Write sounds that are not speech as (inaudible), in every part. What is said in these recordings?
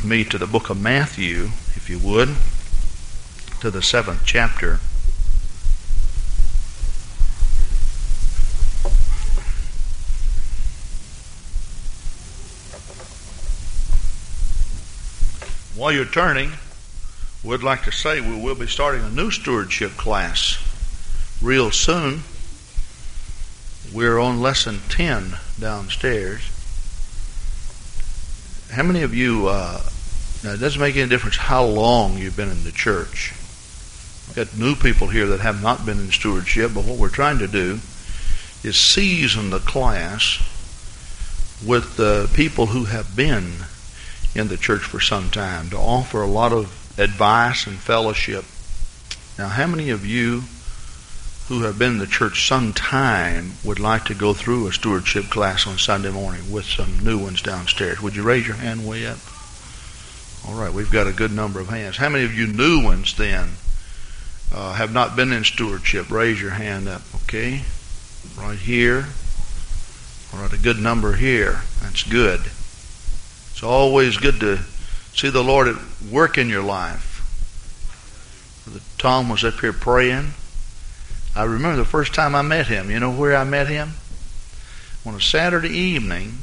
with me to the book of Matthew, if you would, to the seventh chapter. While you're turning, we'd like to say we will be starting a new stewardship class real soon. We're on lesson 10 downstairs. How many of you, uh, now it doesn't make any difference how long you've been in the church. We've got new people here that have not been in stewardship, but what we're trying to do is season the class with the people who have been in the church for some time to offer a lot of advice and fellowship. Now, how many of you who have been in the church some time would like to go through a stewardship class on Sunday morning with some new ones downstairs? Would you raise your hand way up? All right, we've got a good number of hands. How many of you new ones then uh, have not been in stewardship? Raise your hand up, okay? Right here. All right, a good number here. That's good. It's always good to see the Lord at work in your life. Tom was up here praying. I remember the first time I met him. You know where I met him? On a Saturday evening,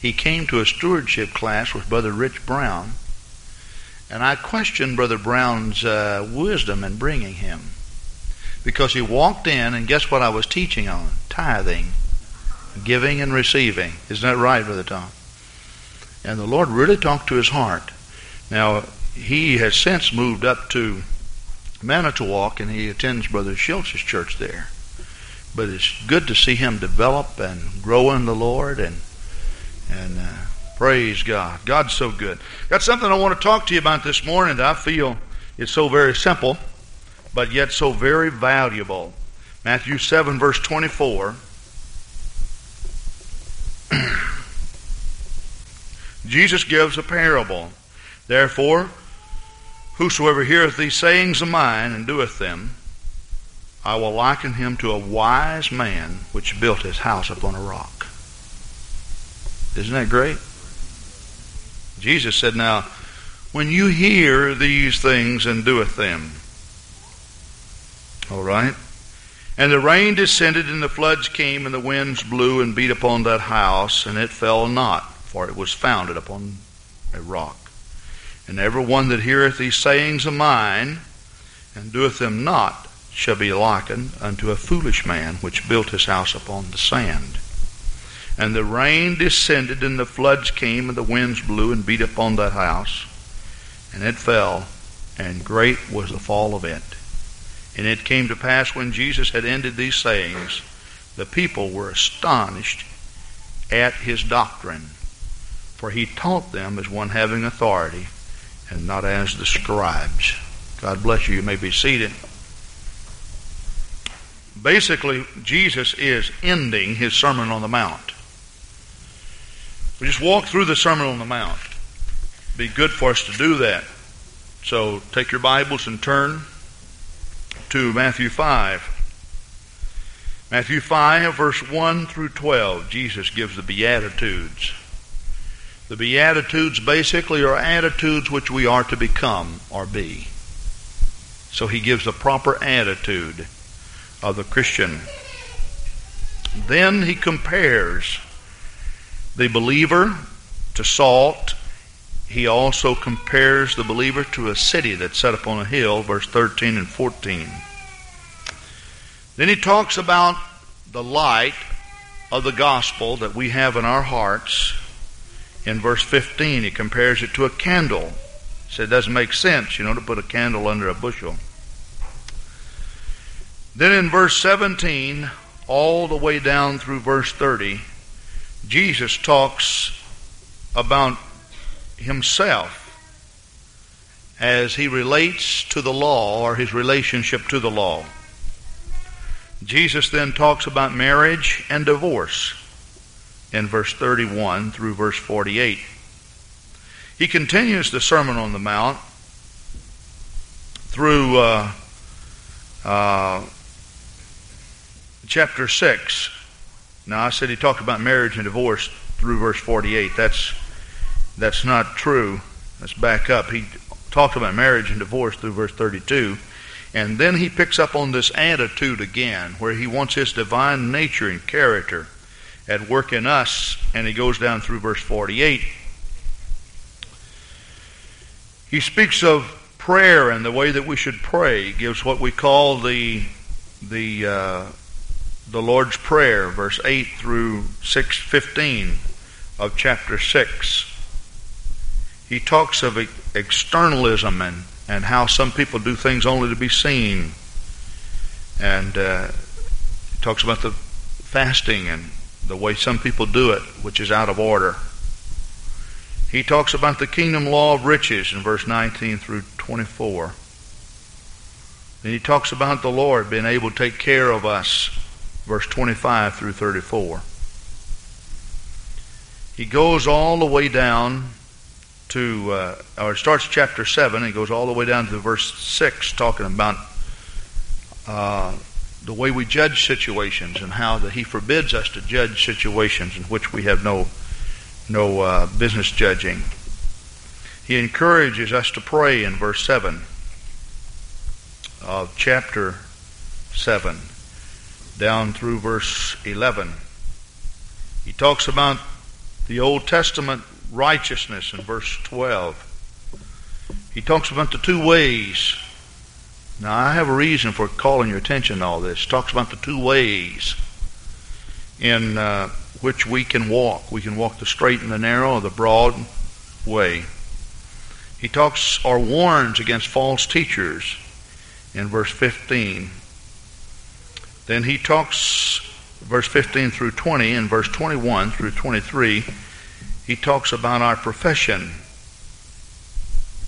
he came to a stewardship class with Brother Rich Brown, and I questioned Brother Brown's uh, wisdom in bringing him. Because he walked in, and guess what I was teaching on? Tithing, giving, and receiving. Isn't that right, Brother Tom? And the Lord really talked to his heart. Now, he has since moved up to Manitowoc, and he attends Brother Schultz's church there. But it's good to see him develop and grow in the Lord, and and uh, praise God. God's so good. Got something I want to talk to you about this morning that I feel is so very simple, but yet so very valuable. Matthew 7, verse 24. (clears throat) Jesus gives a parable. Therefore, Whosoever heareth these sayings of mine and doeth them, I will liken him to a wise man which built his house upon a rock. Isn't that great? Jesus said, Now, when you hear these things and doeth them, all right? And the rain descended, and the floods came, and the winds blew and beat upon that house, and it fell not, for it was founded upon a rock. And every one that heareth these sayings of mine, and doeth them not, shall be likened unto a foolish man which built his house upon the sand. And the rain descended, and the floods came, and the winds blew and beat upon that house, and it fell, and great was the fall of it. And it came to pass when Jesus had ended these sayings, the people were astonished at his doctrine, for he taught them as one having authority and not as the scribes. God bless you. You may be seated. Basically, Jesus is ending his Sermon on the Mount. We just walk through the Sermon on the Mount. Be good for us to do that. So take your Bibles and turn to Matthew 5. Matthew 5, verse 1 through 12, Jesus gives the Beatitudes. The Beatitudes basically are attitudes which we are to become or be. So he gives the proper attitude of the Christian. Then he compares the believer to salt. He also compares the believer to a city that's set upon a hill, verse 13 and 14. Then he talks about the light of the gospel that we have in our hearts in verse 15, he compares it to a candle. He said it doesn't make sense, you know, to put a candle under a bushel. Then in verse 17, all the way down through verse 30, Jesus talks about himself as he relates to the law or his relationship to the law. Jesus then talks about marriage and divorce in verse 31 through verse 48. He continues the Sermon on the Mount through uh, uh, chapter 6. Now, I said he talked about marriage and divorce through verse 48. That's, that's not true. let's back up. He talked about marriage and divorce through verse 32. And then he picks up on this attitude again, where he wants his divine nature and character at work in us, and he goes down through verse 48. He speaks of prayer and the way that we should pray. He gives what we call the the uh, the Lord's Prayer, verse 8 through 6:15 of chapter 6. He talks of externalism and and how some people do things only to be seen. And uh, talks about the fasting and the way some people do it, which is out of order. He talks about the kingdom law of riches in verse 19 through 24. Then he talks about the Lord being able to take care of us, verse 25 through 34. He goes all the way down to, uh, or starts chapter 7 and goes all the way down to verse 6, talking about uh, the way we judge situations and how that he forbids us to judge situations in which we have no, no uh, business judging. He encourages us to pray in verse 7 of chapter 7 down through verse 11. He talks about the Old Testament righteousness in verse 12. He talks about the two ways. Now, I have a reason for calling your attention to all this. He talks about the two ways in uh, which we can walk. We can walk the straight and the narrow or the broad way. He talks or warns against false teachers in verse 15. Then he talks, verse 15 through 20, and verse 21 through 23 he talks about our profession,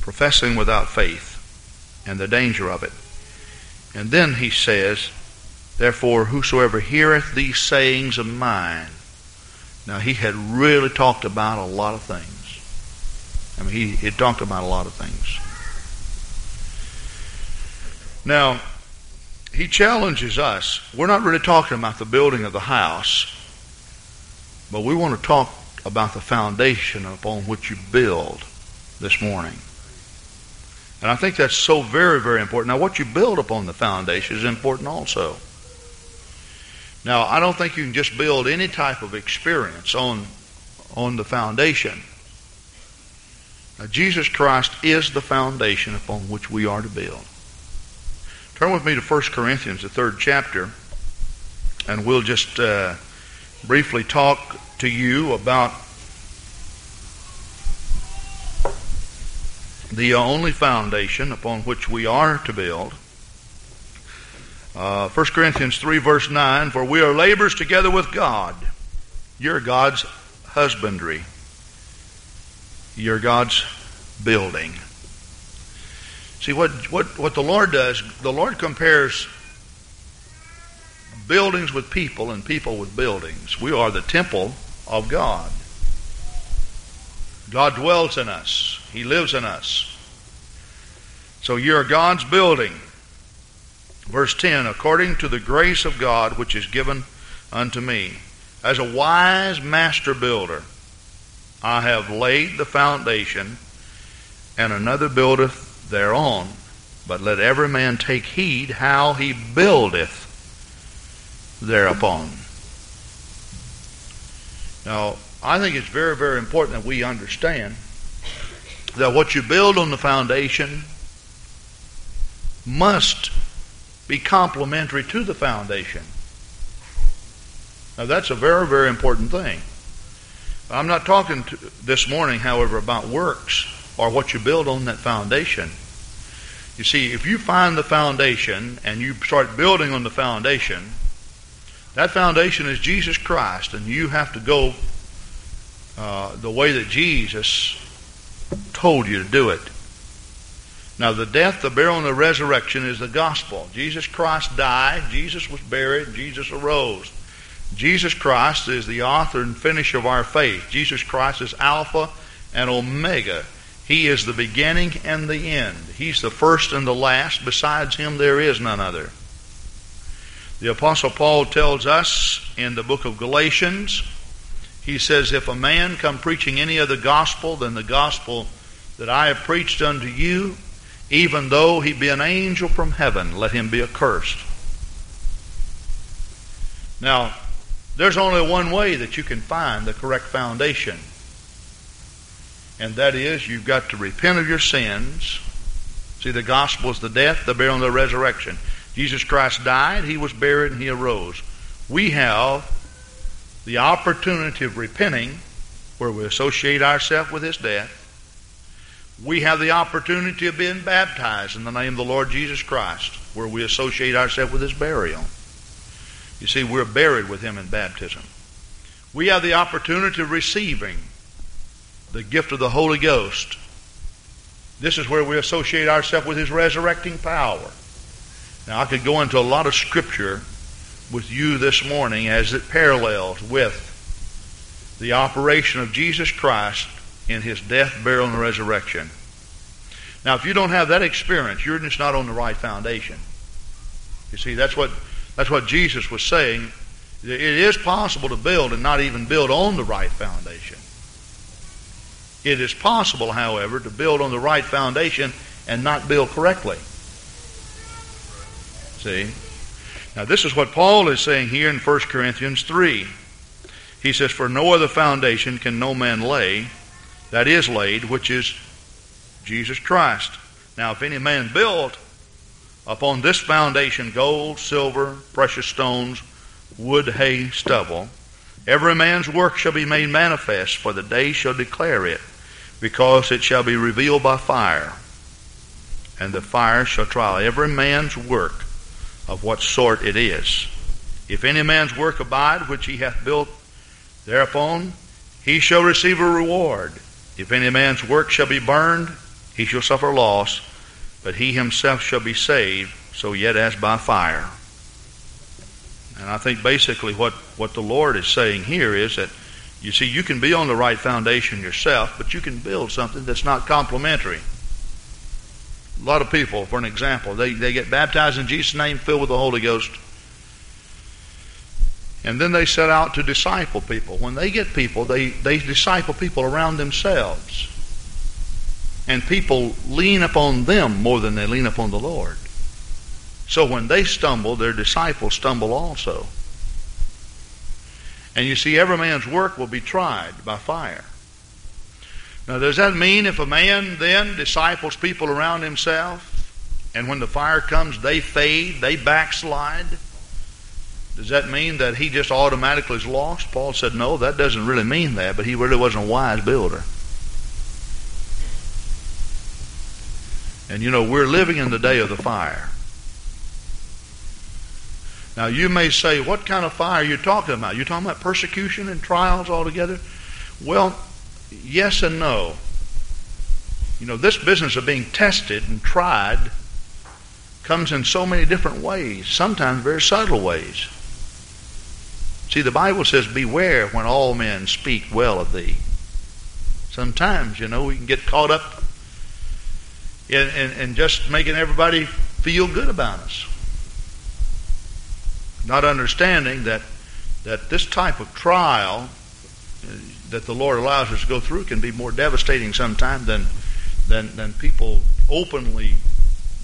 professing without faith, and the danger of it. And then he says, Therefore, whosoever heareth these sayings of mine. Now, he had really talked about a lot of things. I mean, he had talked about a lot of things. Now, he challenges us. We're not really talking about the building of the house, but we want to talk about the foundation upon which you build this morning. And I think that's so very, very important. Now, what you build upon the foundation is important also. Now, I don't think you can just build any type of experience on, on the foundation. Now, Jesus Christ is the foundation upon which we are to build. Turn with me to 1 Corinthians, the third chapter, and we'll just uh, briefly talk to you about the only foundation upon which we are to build. Uh, 1 Corinthians 3, verse 9 For we are laborers together with God. You're God's husbandry, you're God's building. See, what, what, what the Lord does, the Lord compares buildings with people and people with buildings. We are the temple of God. God dwells in us. He lives in us. So you're God's building. Verse 10 According to the grace of God which is given unto me, as a wise master builder, I have laid the foundation, and another buildeth thereon. But let every man take heed how he buildeth thereupon. Now, I think it's very, very important that we understand that what you build on the foundation must be complementary to the foundation. Now, that's a very, very important thing. I'm not talking this morning, however, about works or what you build on that foundation. You see, if you find the foundation and you start building on the foundation, that foundation is Jesus Christ, and you have to go uh, the way that Jesus told you to do it. Now, the death, the burial, and the resurrection is the gospel. Jesus Christ died, Jesus was buried, Jesus arose. Jesus Christ is the author and finisher of our faith. Jesus Christ is Alpha and Omega. He is the beginning and the end. He's the first and the last. Besides him, there is none other. The Apostle Paul tells us in the book of Galatians, he says, If a man come preaching any other gospel than the gospel that I have preached unto you, even though he be an angel from heaven, let him be accursed. Now, there's only one way that you can find the correct foundation. And that is, you've got to repent of your sins. See, the gospel is the death, the burial, and the resurrection. Jesus Christ died, he was buried, and he arose. We have the opportunity of repenting, where we associate ourselves with his death. We have the opportunity of being baptized in the name of the Lord Jesus Christ, where we associate ourselves with his burial. You see, we're buried with him in baptism. We have the opportunity of receiving the gift of the Holy Ghost. This is where we associate ourselves with his resurrecting power. Now, I could go into a lot of scripture with you this morning as it parallels with the operation of Jesus Christ in his death, burial, and resurrection. Now, if you don't have that experience, you're just not on the right foundation. You see, that's what that's what Jesus was saying. It is possible to build and not even build on the right foundation. It is possible, however, to build on the right foundation and not build correctly. See? Now, this is what Paul is saying here in 1 Corinthians 3. He says, For no other foundation can no man lay that is laid, which is Jesus Christ. Now, if any man build upon this foundation gold, silver, precious stones, wood, hay, stubble, every man's work shall be made manifest, for the day shall declare it, because it shall be revealed by fire. And the fire shall try every man's work of what sort it is. If any man's work abide which he hath built thereupon, he shall receive a reward. If any man's work shall be burned, he shall suffer loss, but he himself shall be saved, so yet as by fire. And I think basically what, what the Lord is saying here is that, you see, you can be on the right foundation yourself, but you can build something that's not complementary. A lot of people, for an example, they, they get baptized in Jesus' name, filled with the Holy Ghost, and then they set out to disciple people. When they get people, they, they disciple people around themselves. And people lean upon them more than they lean upon the Lord. So when they stumble, their disciples stumble also. And you see, every man's work will be tried by fire. Now, does that mean if a man then disciples people around himself, and when the fire comes, they fade, they backslide? Does that mean that he just automatically is lost? Paul said, no, that doesn't really mean that, but he really wasn't a wise builder. And you know, we're living in the day of the fire. Now, you may say, what kind of fire are you talking about? You're talking about persecution and trials altogether? Well, yes and no. You know, this business of being tested and tried comes in so many different ways, sometimes very subtle ways. See, the Bible says, Beware when all men speak well of thee. Sometimes, you know, we can get caught up in, in, in just making everybody feel good about us. Not understanding that, that this type of trial uh, that the Lord allows us to go through can be more devastating sometimes than, than, than people openly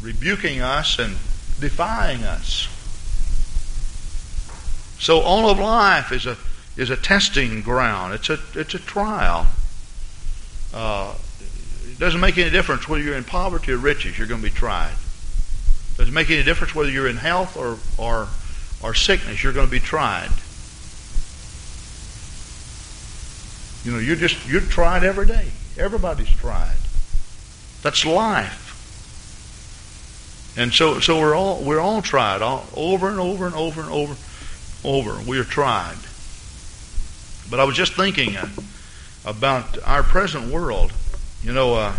rebuking us and defying us. So all of life is a is a testing ground. It's a it's a trial. Uh, it doesn't make any difference whether you're in poverty or riches. You're going to be tried. It doesn't make any difference whether you're in health or or or sickness. You're going to be tried. You know, you're just you're tried every day. Everybody's tried. That's life. And so so we're all we're all tried all, over and over and over and over over. We are tried. But I was just thinking uh, about our present world. You know, uh,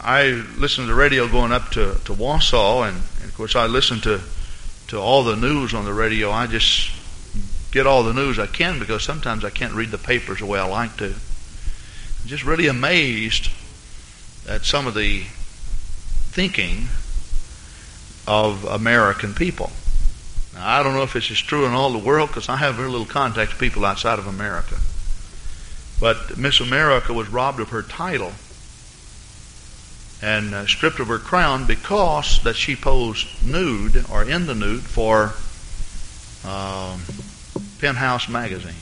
I listened to the radio going up to, to Wausau, and, and, of course I listen to, to all the news on the radio. I just get all the news I can because sometimes I can't read the papers the way I like to. I'm just really amazed at some of the thinking of American people. Now, I don't know if this is true in all the world because I have very little contact with people outside of America. But Miss America was robbed of her title and uh, stripped of her crown because that she posed nude or in the nude for um, Penthouse magazine.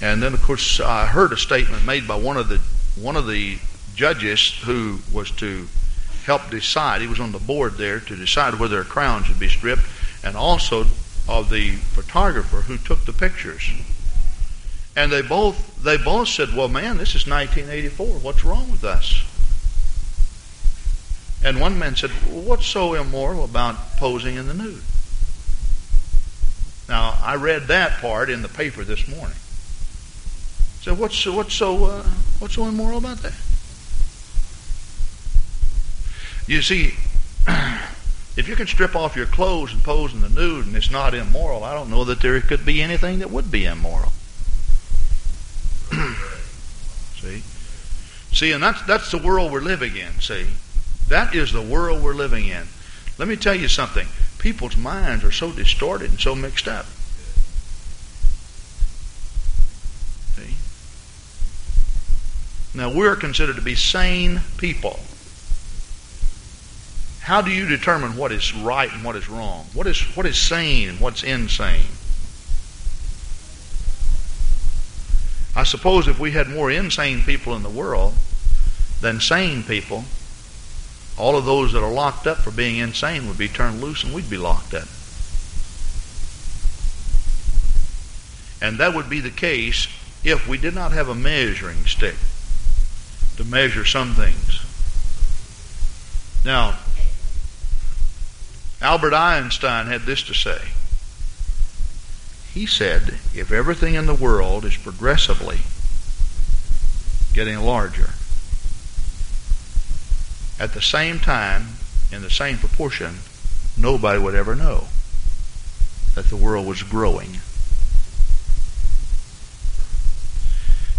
And then, of course, I heard a statement made by one of the one of the judges who was to help decide. He was on the board there to decide whether a crown should be stripped, and also of the photographer who took the pictures. And they both they both said, "Well, man, this is 1984. What's wrong with us?" And one man said, well, "What's so immoral about posing in the nude?" Now, I read that part in the paper this morning. So what's what's so uh, what's so immoral about that? You see, (clears throat) if you can strip off your clothes and pose in the nude and it's not immoral, I don't know that there could be anything that would be immoral. (clears throat) see, see, and that's that's the world we're living in. See, that is the world we're living in. Let me tell you something. People's minds are so distorted and so mixed up. See? Now, we're considered to be sane people. How do you determine what is right and what is wrong? What is, what is sane and what's insane? I suppose if we had more insane people in the world than sane people, all of those that are locked up for being insane would be turned loose and we'd be locked up. And that would be the case if we did not have a measuring stick to measure some things. Now, Albert Einstein had this to say. He said, if everything in the world is progressively getting larger, at the same time, in the same proportion, nobody would ever know that the world was growing.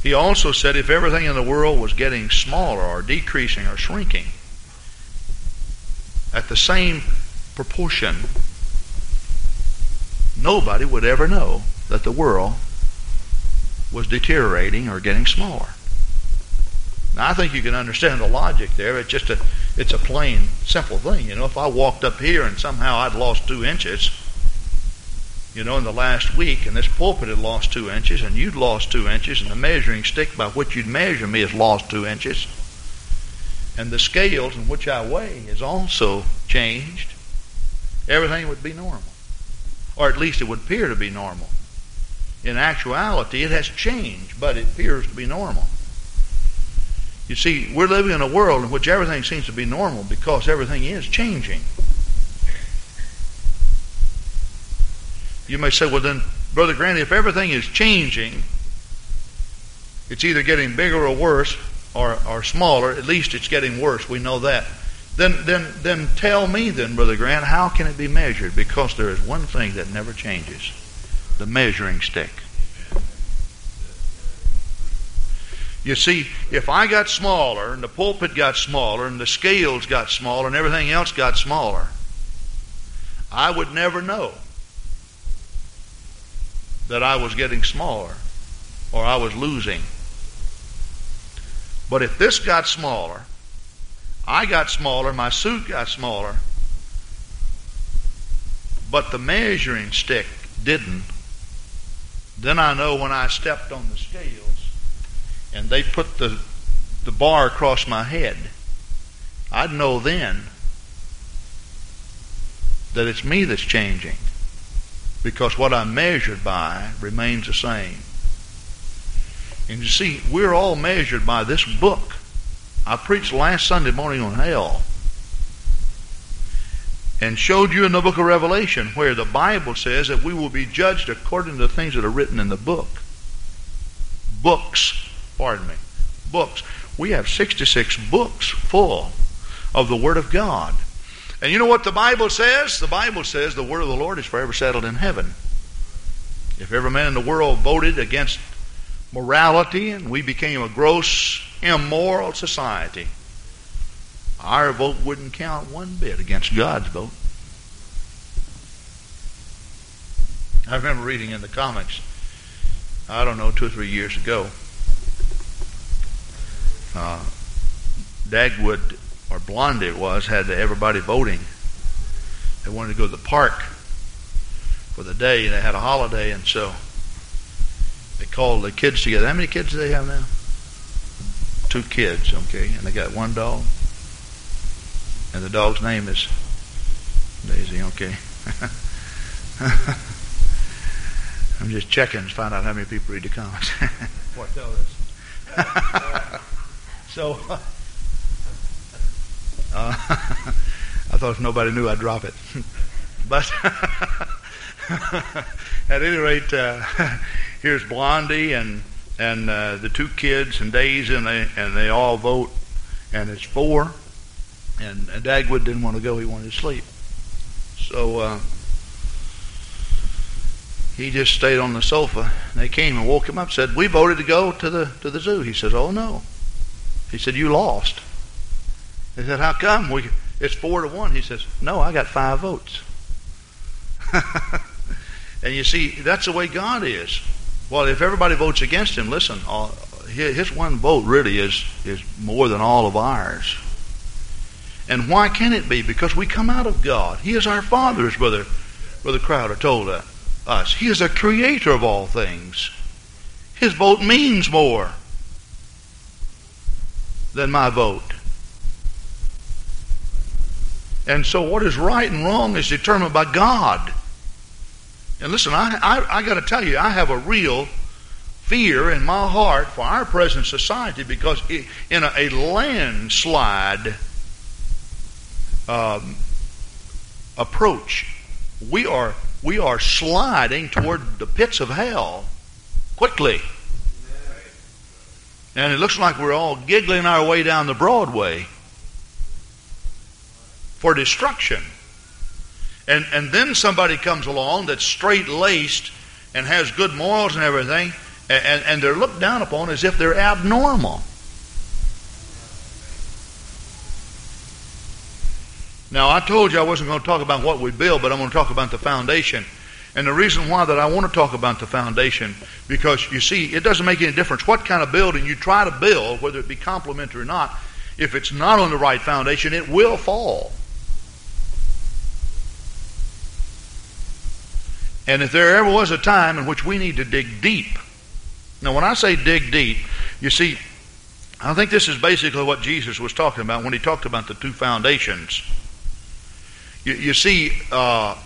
He also said if everything in the world was getting smaller or decreasing or shrinking at the same proportion, nobody would ever know that the world was deteriorating or getting smaller. Now, I think you can understand the logic there. It's just a, it's a plain, simple thing. You know, if I walked up here and somehow I'd lost two inches, you know, in the last week, and this pulpit had lost two inches, and you'd lost two inches, and the measuring stick by which you'd measure me has lost two inches, and the scales in which I weigh has also changed, everything would be normal. Or at least it would appear to be normal. In actuality, it has changed, but it appears to be normal. You see, we're living in a world in which everything seems to be normal because everything is changing. You may say, well, then, Brother Grant, if everything is changing, it's either getting bigger or worse or, or smaller. At least it's getting worse. We know that. Then, then, then tell me, then, Brother Grant, how can it be measured? Because there is one thing that never changes the measuring stick. You see, if I got smaller and the pulpit got smaller and the scales got smaller and everything else got smaller, I would never know that I was getting smaller or I was losing. But if this got smaller, I got smaller, my suit got smaller, but the measuring stick didn't, then I know when I stepped on the scales and they put the, the bar across my head, I'd know then that it's me that's changing because what I'm measured by remains the same. And you see, we're all measured by this book. I preached last Sunday morning on hell and showed you in the book of Revelation where the Bible says that we will be judged according to the things that are written in the book. Books, pardon me, books. We have 66 books full of the Word of God. And you know what the Bible says? The Bible says the word of the Lord is forever settled in heaven. If every man in the world voted against morality and we became a gross, immoral society, our vote wouldn't count one bit against God's vote. I remember reading in the comics, I don't know, two or three years ago, uh, Dagwood or Blondie it was had everybody voting. They wanted to go to the park for the day. They had a holiday, and so they called the kids together. How many kids do they have now? Two kids, okay, and they got one dog, and the dog's name is Daisy. Okay. (laughs) I'm just checking to find out how many people read the comments. (laughs) What tell this? (laughs) so, uh, I thought if nobody knew, I'd drop it. but at any rate, uh, here's Blondie and and uh, the two kids and Daisy, and they and they all vote, and it's four. And, and Dagwood didn't want to go; he wanted to sleep. So uh, he just stayed on the sofa. They came and woke him up. Said, "We voted to go to the to the zoo." He says, "Oh no." He said, "You lost." They said, "How come?" We it's four to one. He says, "No, I got five votes." (laughs) and you see, that's the way God is. Well, if everybody votes against him, listen, uh, his one vote really is is more than all of ours. And why can it be? Because we come out of God. He is our Father, as Brother, Brother Crowder told us. He is the creator of all things. His vote means more than my vote. And so what is right and wrong is determined by God. And listen, I, I, I got to tell you, I have a real fear in my heart for our present society because in a, a landslide um, approach. We are we are sliding toward the pits of hell quickly. And it looks like we're all giggling our way down the Broadway for destruction. And, and then somebody comes along that's straight laced and has good morals and everything, and, and they're looked down upon as if they're abnormal. Now, I told you I wasn't going to talk about what we build, but I'm going to talk about the foundation. And the reason why that I want to talk about the foundation, because you see, it doesn't make any difference what kind of building you try to build, whether it be complementary or not. If it's not on the right foundation, it will fall. And if there ever was a time in which we need to dig deep, now when I say dig deep, you see, I think this is basically what Jesus was talking about when he talked about the two foundations. You, you see, uh,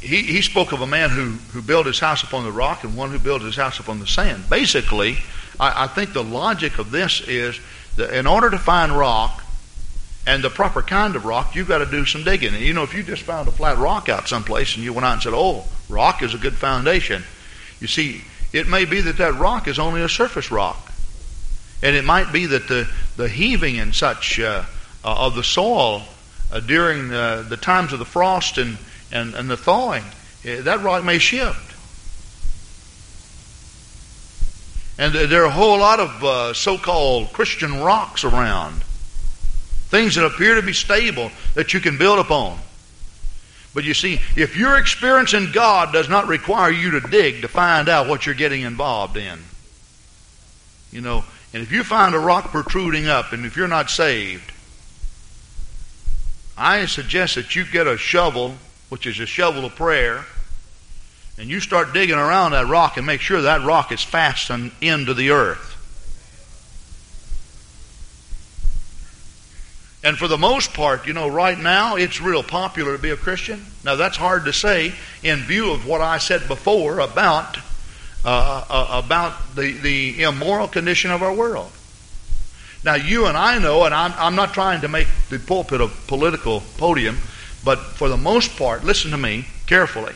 he, he spoke of a man who, who built his house upon the rock and one who built his house upon the sand. Basically, I, I think the logic of this is that in order to find rock and the proper kind of rock, you've got to do some digging. And you know, if you just found a flat rock out someplace and you went out and said, oh, rock is a good foundation, you see, it may be that that rock is only a surface rock. And it might be that the, the heaving and such uh, uh, of the soil uh, during uh, the times of the frost and, and, and the thawing, uh, that rock may shift. And there are a whole lot of uh, so called Christian rocks around. Things that appear to be stable that you can build upon. But you see, if your experience in God does not require you to dig to find out what you're getting involved in, you know, and if you find a rock protruding up and if you're not saved, I suggest that you get a shovel, which is a shovel of prayer, and you start digging around that rock and make sure that rock is fastened into the earth. And for the most part, you know, right now it's real popular to be a Christian. Now that's hard to say in view of what I said before about uh, uh, about the, the immoral condition of our world. Now, you and I know, and I'm, I'm not trying to make the pulpit a political podium, but for the most part, listen to me carefully.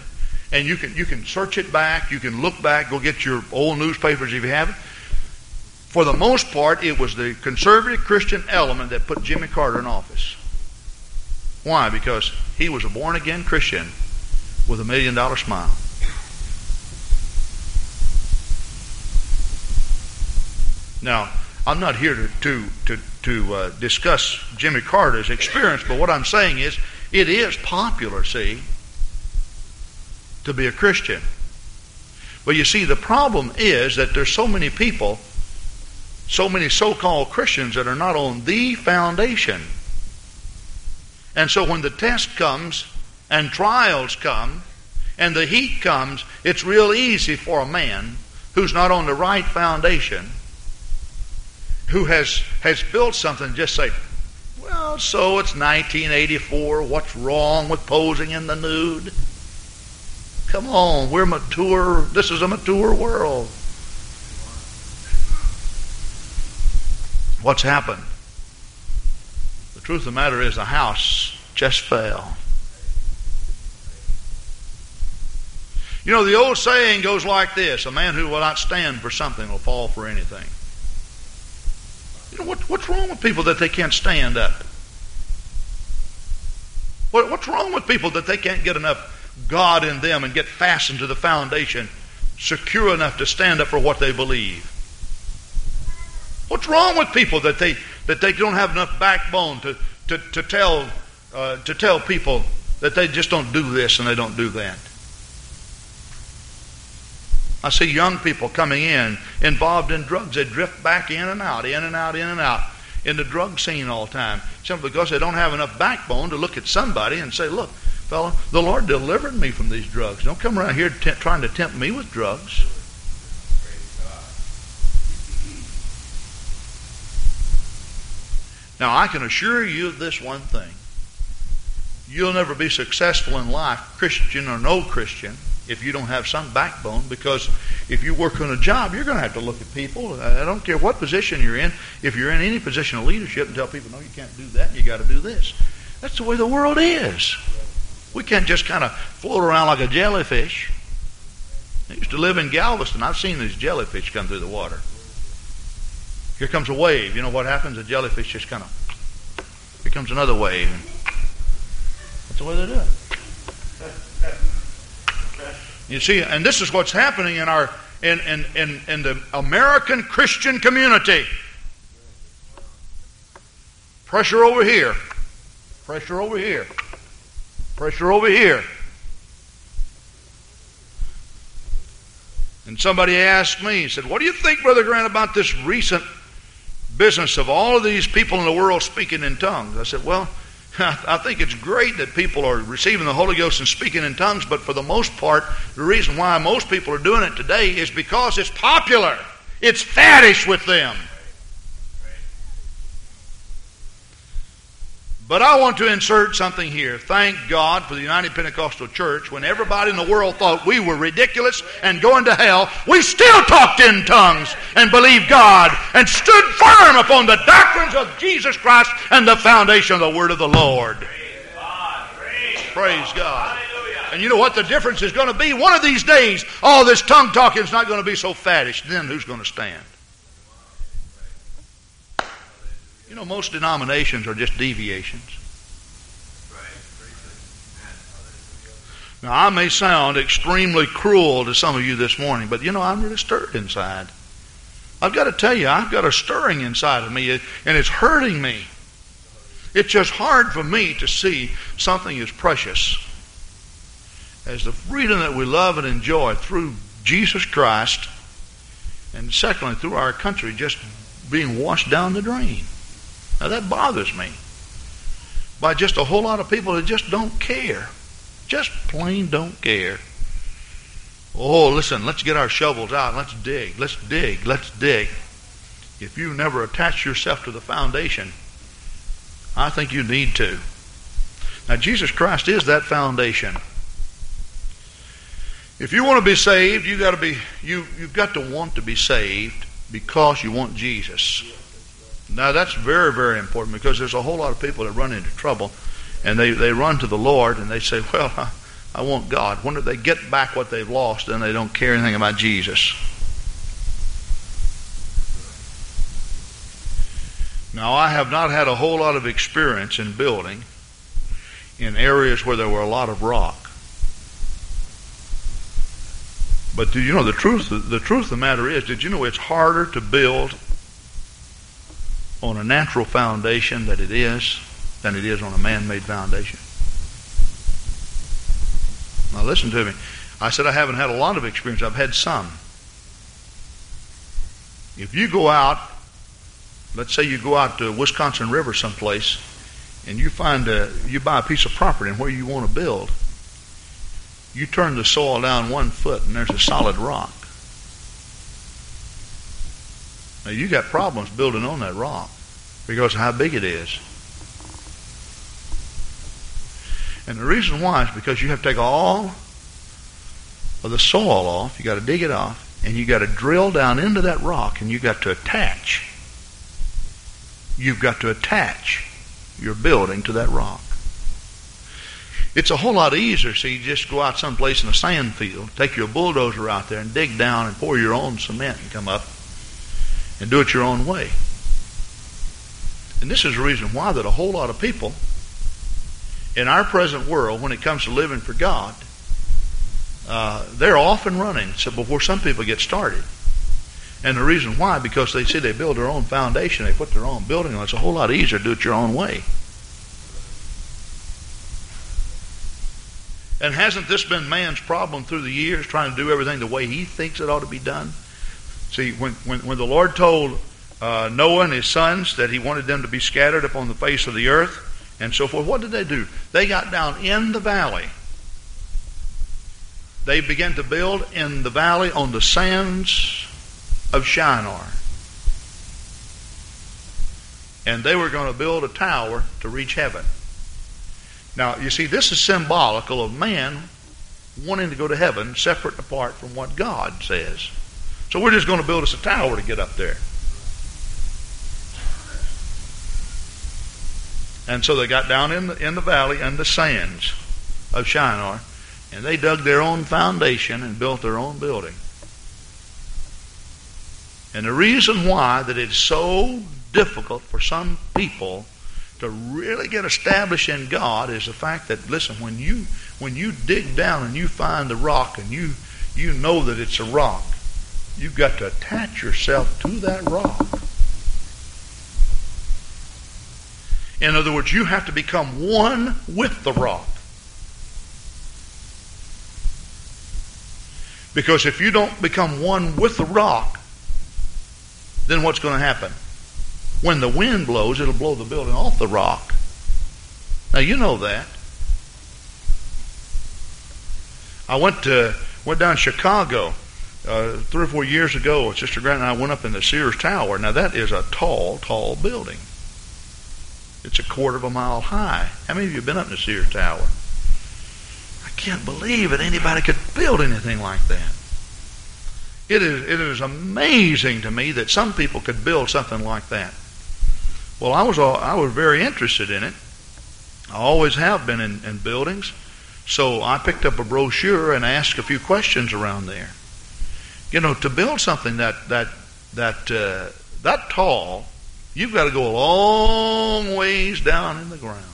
And you can, you can search it back, you can look back, go get your old newspapers if you have it. For the most part, it was the conservative Christian element that put Jimmy Carter in office. Why? Because he was a born again Christian with a million dollar smile. Now, I'm not here to to to, to uh, discuss Jimmy Carter's experience, but what I'm saying is it is popular, see, to be a Christian. But you see, the problem is that there's so many people so many so called Christians that are not on the foundation. And so when the test comes and trials come and the heat comes, it's real easy for a man who's not on the right foundation, who has, has built something, just say, well, so it's 1984. What's wrong with posing in the nude? Come on, we're mature. This is a mature world. What's happened? The truth of the matter is the house just fell. You know, the old saying goes like this a man who will not stand for something will fall for anything. You know, what, what's wrong with people that they can't stand up? What, what's wrong with people that they can't get enough God in them and get fastened to the foundation, secure enough to stand up for what they believe? What's wrong with people that they that they don't have enough backbone to to, to tell uh, to tell people that they just don't do this and they don't do that? I see young people coming in involved in drugs. They drift back in and out, in and out, in and out in the drug scene all the time, simply because they don't have enough backbone to look at somebody and say, "Look, fella, the Lord delivered me from these drugs. Don't come around here t- trying to tempt me with drugs." Now, I can assure you of this one thing. You'll never be successful in life, Christian or no Christian, if you don't have some backbone because if you work on a job, you're going to have to look at people. I don't care what position you're in. If you're in any position of leadership and tell people, no, you can't do that, you got to do this. That's the way the world is. We can't just kind of float around like a jellyfish. I used to live in Galveston. I've seen these jellyfish come through the water. Here comes a wave. You know what happens? The jellyfish just kind of. Here comes another wave. That's the way they do it. You see, and this is what's happening in our in, in, in, in the American Christian community. Pressure over here. Pressure over here. Pressure over here. And somebody asked me, he said, What do you think, Brother Grant, about this recent business of all of these people in the world speaking in tongues? I said, Well, (laughs) I think it's great that people are receiving the Holy Ghost and speaking in tongues, but for the most part, the reason why most people are doing it today is because it's popular. It's faddish with them. But I want to insert something here. Thank God for the United Pentecostal Church. When everybody in the world thought we were ridiculous and going to hell, we still talked in tongues and believed God and stood firm upon the doctrines of Jesus Christ and the foundation of the Word of the Lord. Praise God. And you know what the difference is going to be? One of these days, all this tongue talking is not going to be so faddish. Then who's going to stand? You know, most denominations are just deviations. Now, I may sound extremely cruel to some of you this morning, but you know, I'm really stirred inside. I've got to tell you, I've got a stirring inside of me, and it's hurting me. It's just hard for me to see something as precious as the freedom that we love and enjoy through Jesus Christ, and secondly, through our country just being washed down the drain. Now that bothers me. By just a whole lot of people that just don't care. Just plain don't care. Oh, listen, let's get our shovels out. Let's dig. Let's dig. Let's dig. If you never attach yourself to the foundation, I think you need to. Now, Jesus Christ is that foundation. If you want to be saved, you got to be you you've got to want to be saved because you want Jesus. Now that's very, very important because there's a whole lot of people that run into trouble and they, they run to the Lord and they say, (laughs) Well, I, I want God. When do they get back what they've lost and they don't care anything about Jesus? Now, I have not had a whole lot of experience in building in areas where there were a lot of rock. But do you know the truth? The truth of the matter is, did you know it's harder to build on a natural foundation that it is than it is on a man-made foundation. Now listen to me. I said I haven't had a lot of experience. I've had some. If you go out let's say you go out to Wisconsin River someplace and you find a, you buy a piece of property and where you want to build, you turn the soil down one foot and there's a solid rock. Now you got problems building on that rock because how big it is. And the reason why is because you have to take all of the soil off, you got to dig it off, and you got to drill down into that rock and you got to attach. You've got to attach your building to that rock. It's a whole lot easier, so you just go out someplace in a sand field, take your bulldozer out there and dig down and pour your own cement and come up and do it your own way. And this is the reason why that a whole lot of people in our present world, when it comes to living for God, uh, they're off and running so before some people get started. And the reason why, because they see they build their own foundation, they put their own building on. It's a whole lot easier to do it your own way. And hasn't this been man's problem through the years, trying to do everything the way he thinks it ought to be done? See, when, when, when the Lord told uh, Noah and his sons that he wanted them to be scattered upon the face of the earth and so forth, what did they do? They got down in the valley they began to build in the valley on the sands of Shinar. And they were going to build a tower to reach heaven. Now, you see, this is symbolical of man wanting to go to heaven separate and apart from what God says. So we're just going to build us a tower to get up there. And so they got down in the, in the valley and the sands of Shinar and they dug their own foundation and built their own building. And the reason why that it's so difficult for some people to really get established in God is the fact that listen, when you when you dig down and you find the rock and you you know that it's a rock, you've got to attach yourself to that rock. In other words, you have to become one with the rock. Because if you don't become one with the rock, then what's going to happen? When the wind blows, it'll blow the building off the rock. Now you know that. I went to went down to Chicago uh, three or four years ago. Sister Grant and I went up in the Sears Tower. Now that is a tall, tall building. It's a quarter of a mile high. How many of you have been up in the Sears Tower? I can't believe that anybody could build anything like that. It is, it is amazing to me that some people could build something like that. Well, I was, I was very interested in it. I always have been in, in buildings. So I picked up a brochure and asked a few questions around there. You know, to build something that, that, that, uh, that tall, you've got to go a long ways down in the ground.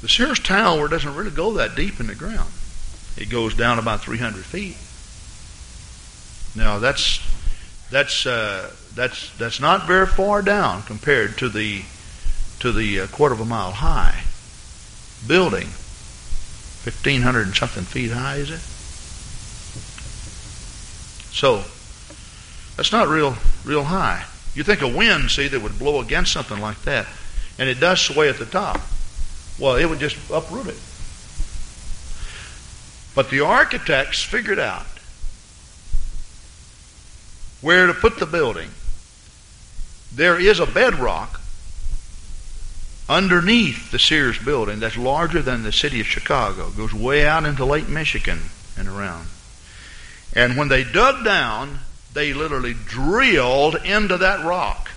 The Sears Tower doesn't really go that deep in the ground. It goes down about 300 feet. Now that's that's uh, that's that's not very far down compared to the to the uh, quarter of a mile high building. 1500 and something feet high, is it? So that's not real real high. You think a wind, see, that would blow against something like that, and it does sway at the top. Well, it would just uproot it. But the architects figured out where to put the building. There is a bedrock underneath the Sears building that's larger than the city of Chicago. It goes way out into Lake Michigan and around. And when they dug down, they literally drilled into that rock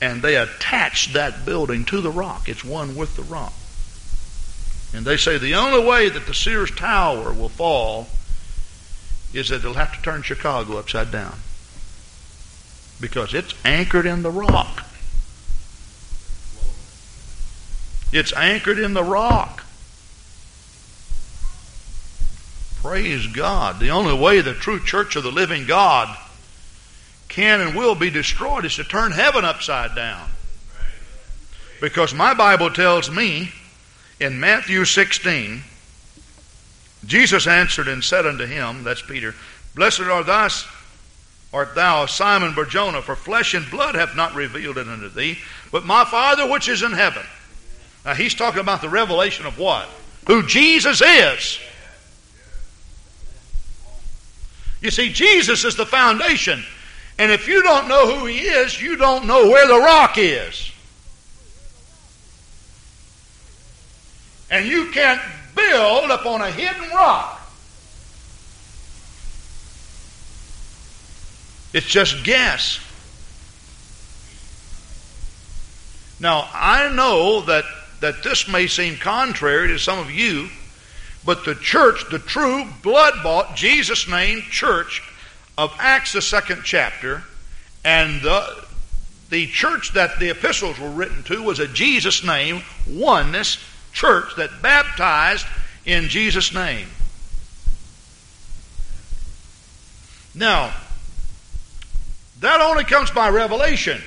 and they attached that building to the rock. It's one with the rock. And they say the only way that the Sears Tower will fall is that they'll have to turn Chicago upside down. Because it's anchored in the rock. It's anchored in the rock. Praise God. The only way the true church of the living God can and will be destroyed is to turn heaven upside down. Because my Bible tells me in Matthew 16, Jesus answered and said unto him, that's Peter, Blessed are thou, art thou, Simon Barjona, for flesh and blood hath not revealed it unto thee, but my Father which is in heaven. Now he's talking about the revelation of what? Who Jesus is. You see, Jesus is the foundation. And if you don't know who he is, you don't know where the rock is. And you can't build upon a hidden rock. It's just guess. Now, I know that, that this may seem contrary to some of you, but the church, the true blood bought, Jesus name church of Acts, the second chapter, and the, the church that the epistles were written to was a Jesus name, oneness church that baptized in Jesus' name. Now, that only comes by revelation.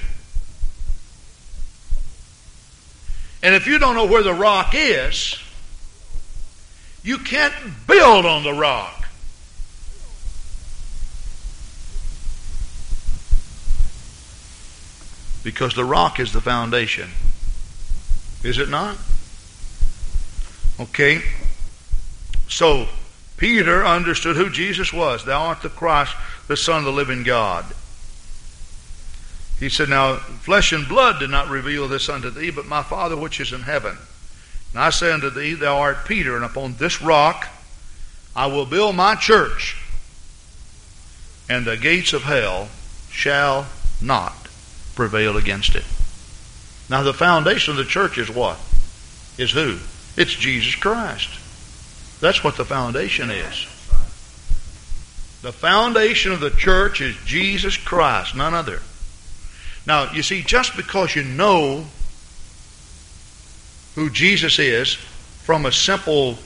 And if you don't know where the rock is, you can't build on the rock. Because the rock is the foundation. Is it not? Okay. So, Peter understood who Jesus was. Thou art the Christ, the Son of the living God. He said, Now flesh and blood did not reveal this unto thee, but my Father which is in heaven. And I say unto thee, Thou art Peter, and upon this rock I will build my church, and the gates of hell shall not prevail against it. Now, the foundation of the church is what? Is who? It's Jesus Christ. That's what the foundation is. The foundation of the church is Jesus Christ, none other. Now, you see, just because you know who Jesus is from a simple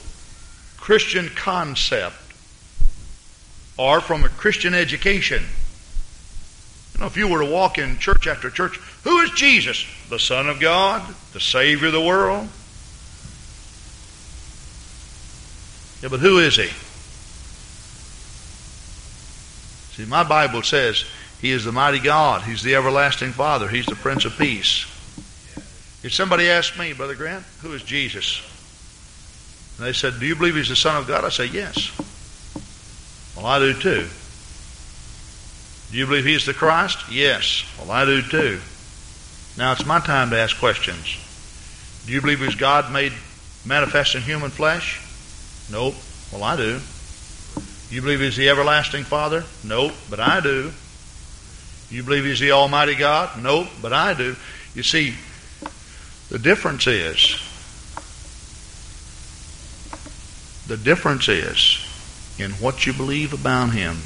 Christian concept or from a Christian education, you know, if you were to walk in church after church, who is Jesus? The Son of God, the Savior of the world. Yeah, but who is He? See, my Bible says he is the mighty God. He's the everlasting Father. He's the Prince of Peace. If somebody asked me, Brother Grant, who is Jesus? And they said, Do you believe he's the Son of God? I say, Yes. Well, I do too. Do you believe he's the Christ? Yes. Well, I do too. Now it's my time to ask questions. Do you believe he's God made manifest in human flesh? Nope. Well, I do. Do you believe he's the everlasting Father? Nope, but I do. do. You believe He's the Almighty God? Nope, but I do. You see, the difference is, the difference is in what you believe about Him.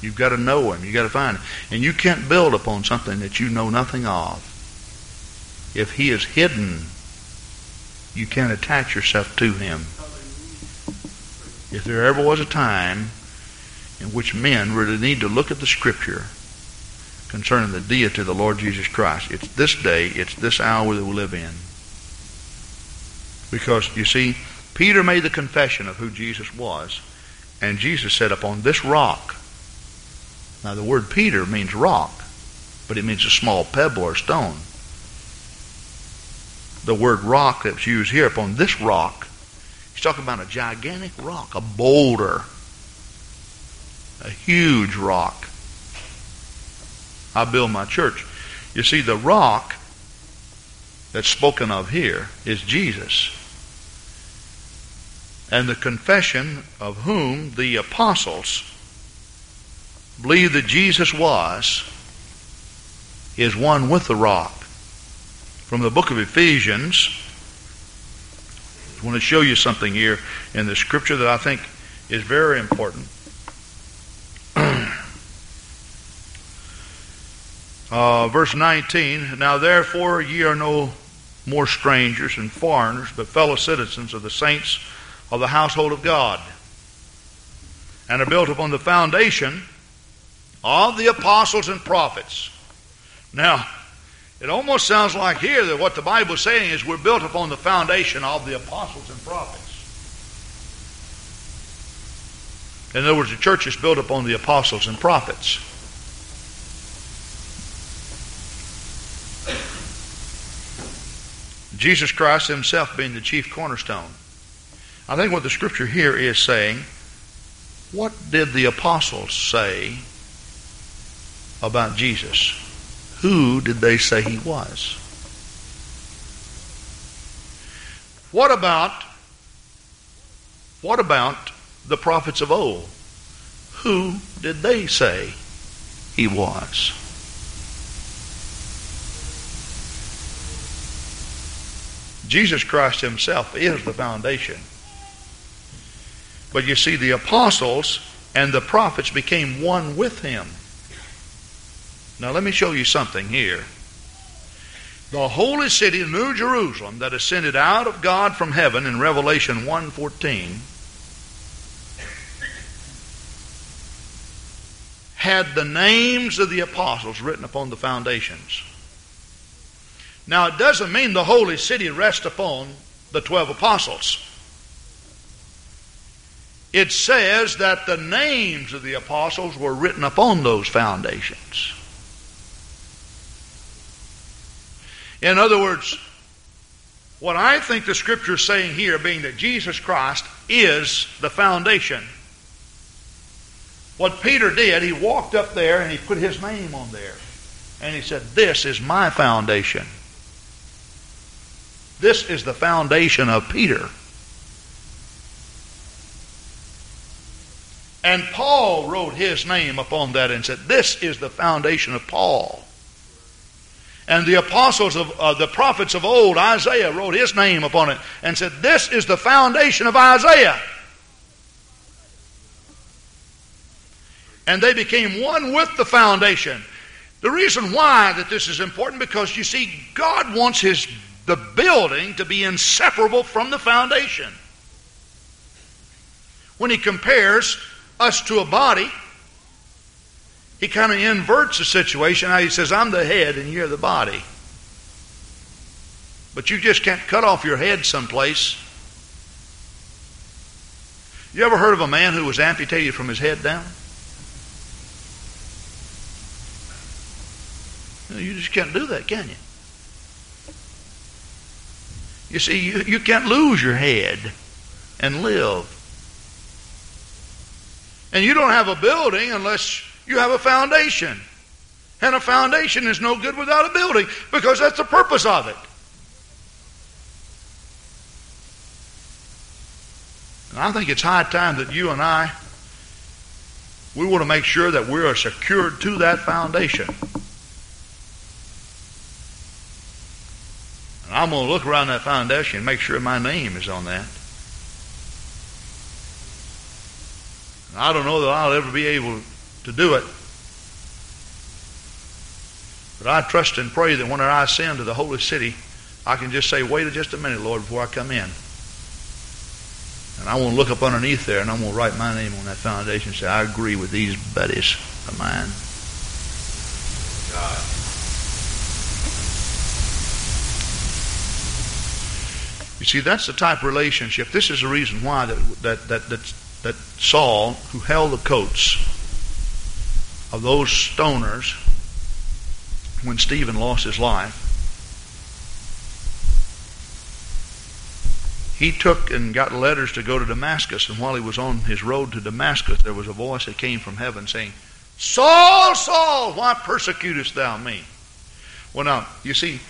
You've got to know Him. You've got to find Him. And you can't build upon something that you know nothing of. If He is hidden, you can't attach yourself to Him. If there ever was a time in which men really need to look at the Scripture concerning the deity of the Lord Jesus Christ. It's this day, it's this hour that we live in. Because, you see, Peter made the confession of who Jesus was, and Jesus said, Upon this rock. Now, the word Peter means rock, but it means a small pebble or stone. The word rock that's used here, upon this rock, he's talking about a gigantic rock, a boulder a huge rock. I build my church. You see, the rock that's spoken of here is Jesus. And the confession of whom the apostles believe that Jesus was is one with the rock. From the book of Ephesians, I want to show you something here in the scripture that I think is very important. Uh, verse 19 Now therefore ye are no more strangers and foreigners, but fellow citizens of the saints of the household of God, and are built upon the foundation of the apostles and prophets. Now, it almost sounds like here that what the Bible is saying is we're built upon the foundation of the apostles and prophets. In other words, the church is built upon the apostles and prophets. Jesus Christ himself being the chief cornerstone. I think what the scripture here is saying, what did the apostles say about Jesus? Who did they say he was? What about what about the prophets of old? Who did they say he was? Jesus Christ himself is the foundation. But you see, the apostles and the prophets became one with him. Now, let me show you something here. The holy city, New Jerusalem, that ascended out of God from heaven in Revelation 1:14, had the names of the apostles written upon the foundations. Now, it doesn't mean the holy city rests upon the 12 apostles. It says that the names of the apostles were written upon those foundations. In other words, what I think the scripture is saying here, being that Jesus Christ is the foundation. What Peter did, he walked up there and he put his name on there. And he said, This is my foundation. This is the foundation of Peter. And Paul wrote his name upon that and said, This is the foundation of Paul. And the apostles of uh, the prophets of old, Isaiah, wrote his name upon it and said, This is the foundation of Isaiah. And they became one with the foundation. The reason why that this is important because you see, God wants his the building to be inseparable from the foundation. When he compares us to a body, he kind of inverts the situation. How he says, I'm the head and you're the body. But you just can't cut off your head someplace. You ever heard of a man who was amputated from his head down? You just can't do that, can you? You see, you, you can't lose your head and live. And you don't have a building unless you have a foundation. And a foundation is no good without a building because that's the purpose of it. And I think it's high time that you and I, we want to make sure that we are secured to that foundation. I'm going to look around that foundation and make sure my name is on that. I don't know that I'll ever be able to do it. But I trust and pray that when I ascend to the holy city, I can just say, wait just a minute, Lord, before I come in. And I want to look up underneath there and I'm going to write my name on that foundation and say, I agree with these buddies of mine. God. You see, that's the type of relationship. This is the reason why that, that, that, that, that Saul, who held the coats of those stoners when Stephen lost his life, he took and got letters to go to Damascus. And while he was on his road to Damascus, there was a voice that came from heaven saying, Saul, Saul, why persecutest thou me? Well, now, you see,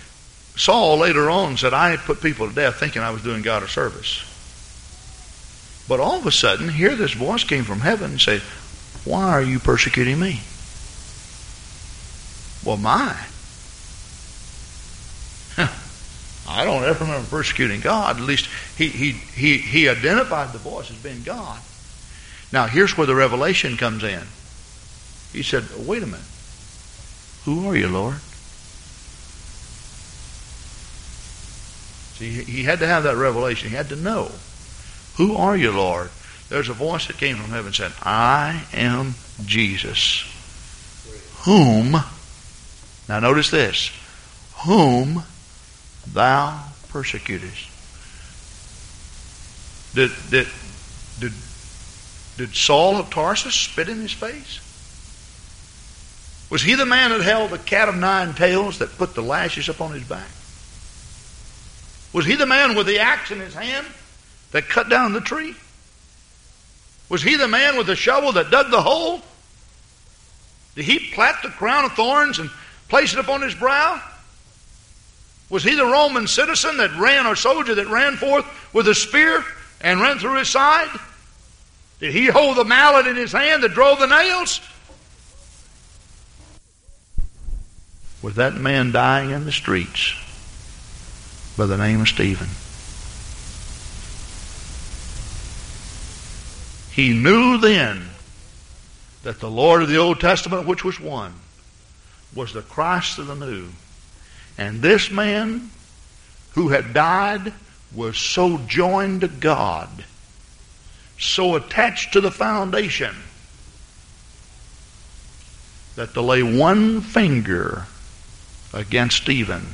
Saul later on said, I put people to death thinking I was doing God a service. But all of a sudden, here this voice came from heaven and said, Why are you persecuting me? Well, my. (laughs) I don't ever remember persecuting God. At least he, he, he, he identified the voice as being God. Now, here's where the revelation comes in. He said, Wait a minute. Who are you, Lord? See, he had to have that revelation. He had to know. Who are you, Lord? There's a voice that came from heaven and said, I am Jesus. Whom, now notice this, whom thou persecutest. Did, did, did, Did Saul of Tarsus spit in his face? Was he the man that held the cat of nine tails that put the lashes upon his back? Was he the man with the axe in his hand that cut down the tree? Was he the man with the shovel that dug the hole? Did he plait the crown of thorns and place it upon his brow? Was he the Roman citizen that ran, or soldier that ran forth with a spear and ran through his side? Did he hold the mallet in his hand that drove the nails? Was that man dying in the streets by the name of Stephen? He knew then that the Lord of the Old Testament, which was one, was the Christ of the New. And this man who had died was so joined to God, so attached to the foundation, that to lay one finger against Stephen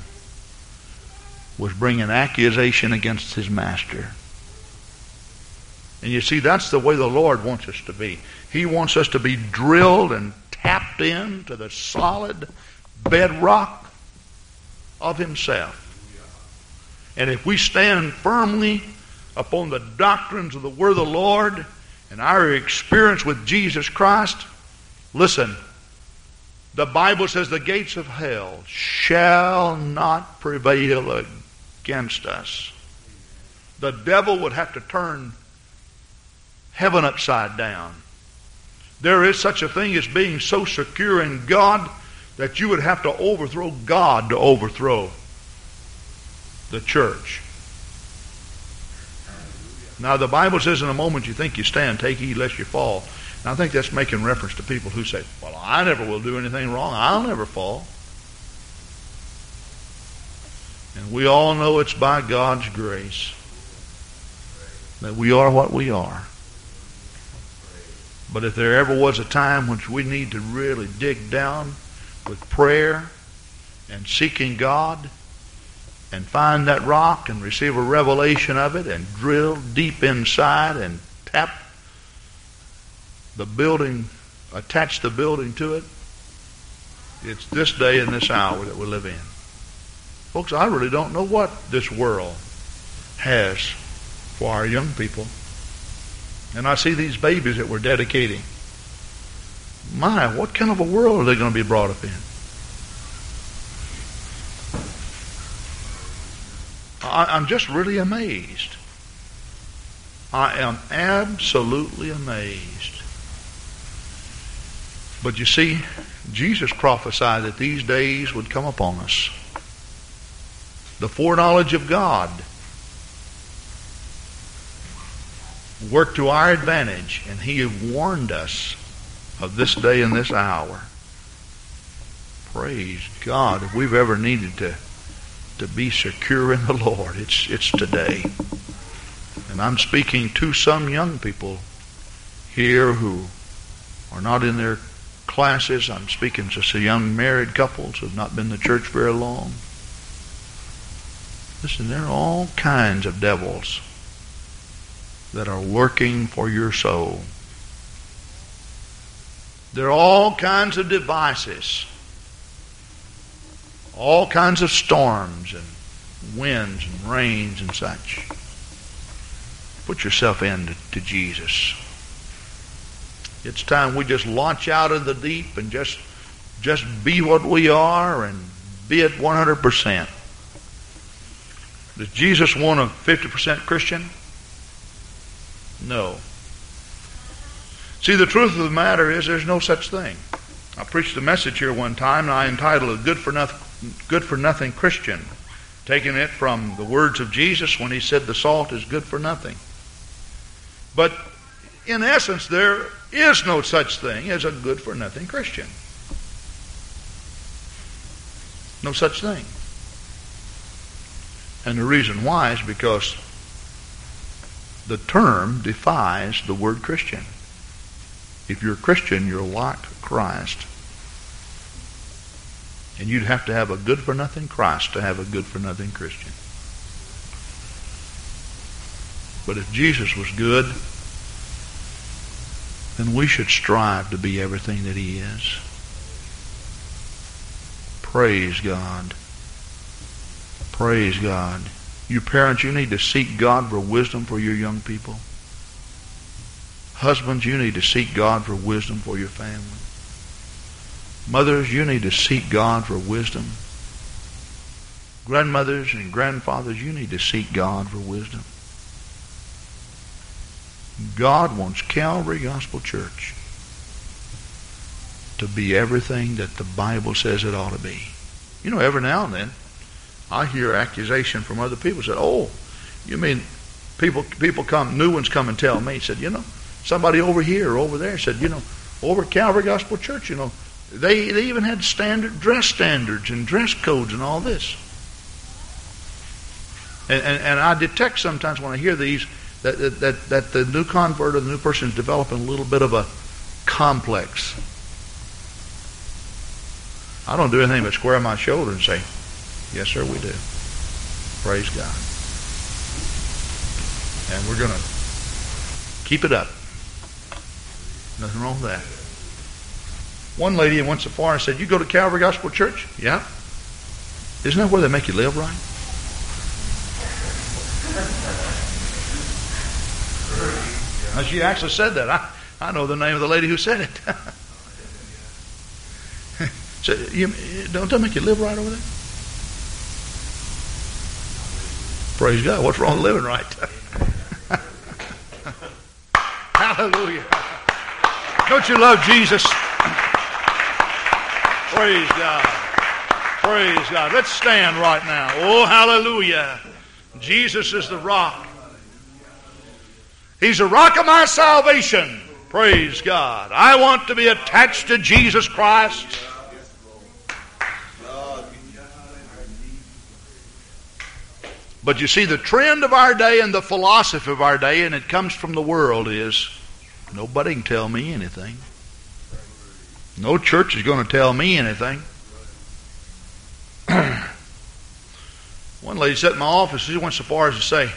was bringing accusation against his master. And you see, that's the way the Lord wants us to be. He wants us to be drilled and tapped into the solid bedrock of Himself. And if we stand firmly upon the doctrines of the Word of the Lord and our experience with Jesus Christ, listen, the Bible says the gates of hell shall not prevail against us. The devil would have to turn heaven upside down. There is such a thing as being so secure in God that you would have to overthrow God to overthrow the church. Now, the Bible says, in a moment you think you stand, take heed lest you fall. And I think that's making reference to people who say, Well, I never will do anything wrong. I'll never fall. And we all know it's by God's grace that we are what we are. But if there ever was a time which we need to really dig down with prayer and seeking God and find that rock and receive a revelation of it and drill deep inside and tap the building, attach the building to it, it's this day and this hour that we live in. Folks, I really don't know what this world has for our young people. And I see these babies that we're dedicating. My, what kind of a world are they going to be brought up in? I, am just really amazed. I am absolutely amazed. But you see, Jesus prophesied that these days would come upon us. The foreknowledge of God work to our advantage, and He warned us of this day and this hour. Praise God. If we've ever needed to, to be secure in the Lord, it's, it's today. And I'm speaking to some young people here who are not in their classes. I'm speaking to some young married couples who have not been in the church very long. Listen, there are all kinds of devils that are working for your soul. There are all kinds of devices, all kinds of storms and winds and rains and such. Put yourself into to, Jesus. It's time we just launch out of the deep and just just be what we are and be it 100%. Does Jesus want a 50% Christian? No. See, the truth of the matter is there's no such thing. I preached a message here one time, and I entitled it Good for good for Nothing Christian, taking it from the words of Jesus when he said the salt is good for nothing. But in essence, there is no such thing as a good for nothing Christian. No such thing. And the reason why is because the term defies the word Christian. If you're a Christian, you're like Christ. And you'd have to have a good for nothing Christ to have a good for nothing Christian. But if Jesus was good, then we should strive to be everything that He is. Praise God. Praise God. You parents, you need to seek God for wisdom for your young people. Husbands, you need to seek God for wisdom for your family. Mothers, you need to seek God for wisdom. Grandmothers and grandfathers, you need to seek God for wisdom. God wants Calvary Gospel Church to be everything that the Bible says it ought to be. You know, every now and then, I hear accusation from other people. Said, "Oh, you mean people people come new ones come and tell me?" Said, "You know, somebody over here or over there said, you know, over at Calvary Gospel Church, you know, they they even had standard dress standards and dress codes and all this." And, and, and I detect sometimes when I hear these that, that, that the new convert or the new person is developing a little bit of a complex. I don't do anything but square my shoulder and say, Yes, sir, we do. Praise God. And we're going to keep it up. Nothing wrong with that. One lady went so far and said, You go to Calvary Gospel Church? Yeah. Isn't that where they make you live right? Now, she actually said that. I, I know the name of the lady who said it. (laughs) so, you, don't that make you live right over there? Praise God. What's wrong with living right? (laughs) Hallelujah. Don't you love Jesus? Praise God. Praise God. Let's stand right now. Oh, hallelujah. Jesus is the rock. He's the rock of my salvation. Praise God. I want to be attached to Jesus Christ. But you see, the trend of our day and the philosophy of our day, and it comes from the world, is nobody can tell me anything. No church is going to tell me anything. (clears throat) One lady sat in my office, she went so far as to say,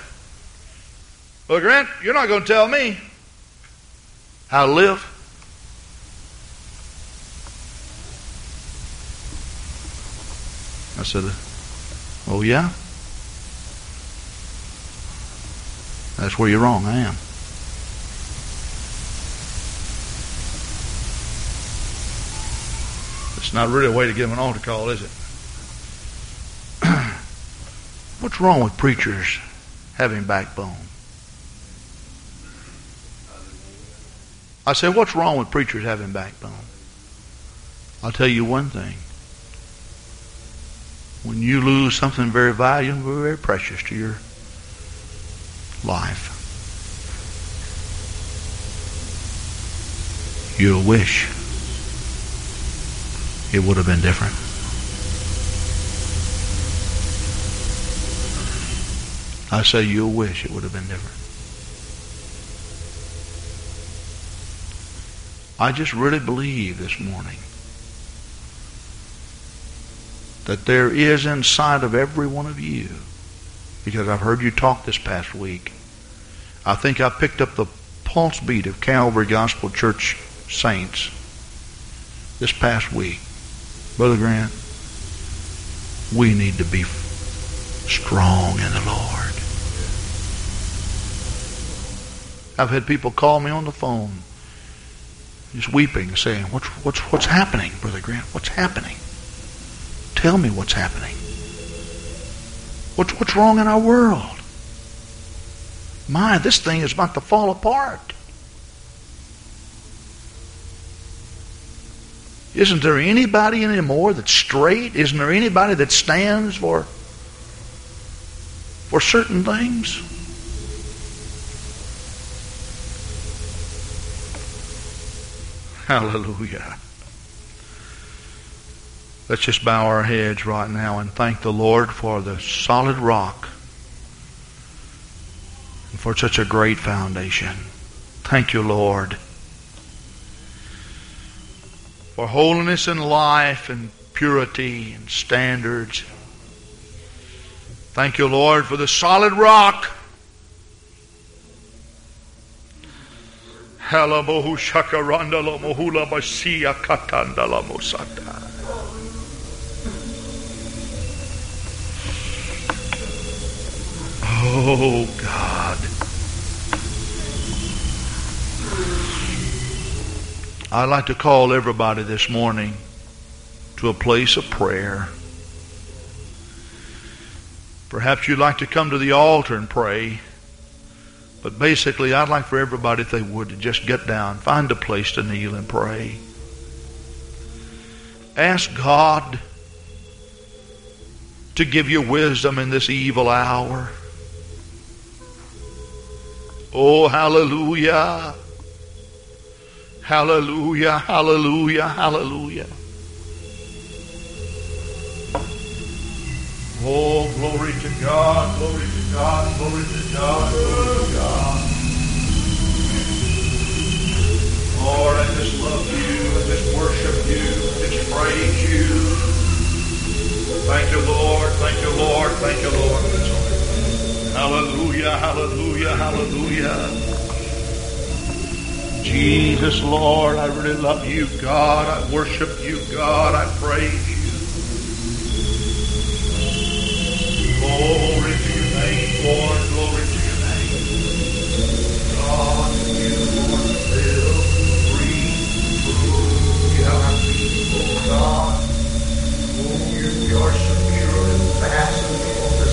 Well, Grant, you're not going to tell me how to live. I said, Oh, yeah? That's where you're wrong. I am. It's not really a way to give an altar call, is it? (clears throat) What's wrong with preachers having backbone? I say, what's wrong with preachers having backbone? I'll tell you one thing. When you lose something very valuable, very precious to your life. You'll wish it would have been different. I say you'll wish it would have been different. I just really believe this morning that there is inside of every one of you because I've heard you talk this past week. I think I picked up the pulse beat of Calvary Gospel Church saints this past week. Brother Grant, we need to be strong in the Lord. I've had people call me on the phone, just weeping, saying, "What's what's what's happening, Brother Grant? What's happening? Tell me what's happening." What's, what's wrong in our world? My, this thing is about to fall apart. Isn't there anybody anymore that's straight? Isn't there anybody that stands for for certain things? Hallelujah. Let's just bow our heads right now and thank the Lord for the solid rock and for such a great foundation. Thank you, Lord, for holiness and life and purity and standards. Thank you, Lord, for the solid rock. Oh God. I'd like to call everybody this morning to a place of prayer. Perhaps you'd like to come to the altar and pray. But basically, I'd like for everybody, if they would, to just get down, find a place to kneel and pray. Ask God to give you wisdom in this evil hour. Oh, hallelujah. Hallelujah, hallelujah, hallelujah. Oh, glory to God, glory to God, glory to God, glory to God. Lord, I just love you, I just worship you, I just praise you. Thank you, Lord, thank you, Lord, thank you, Lord. Hallelujah, hallelujah, hallelujah. Jesus, Lord, I really love you, God. I worship you, God. I praise you. Glory to your name, Lord. Glory to your name. God, you, Lord, live, breathe, move, our oh, people, God. Oh, you, you are secure and fastened on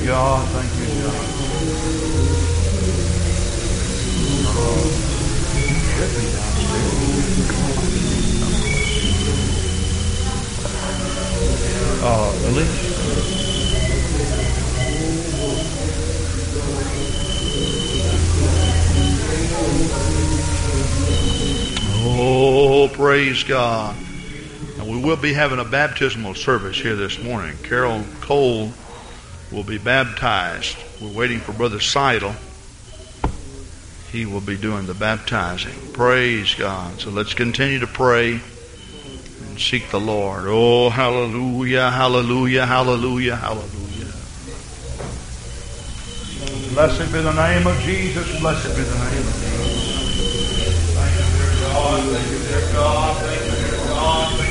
God. Thank you, God. Uh, Elise? Oh, praise God. And we will be having a baptismal service here this morning. Carol Cole will be baptized. We're waiting for Brother Seidel. He will be doing the baptizing. Praise God. So let's continue to pray and seek the Lord. Oh, hallelujah, hallelujah, hallelujah, hallelujah. Blessed be the name of Jesus. Blessed be the name of Jesus. Thank you, dear God. Thank you, dear God. Thank you, dear God.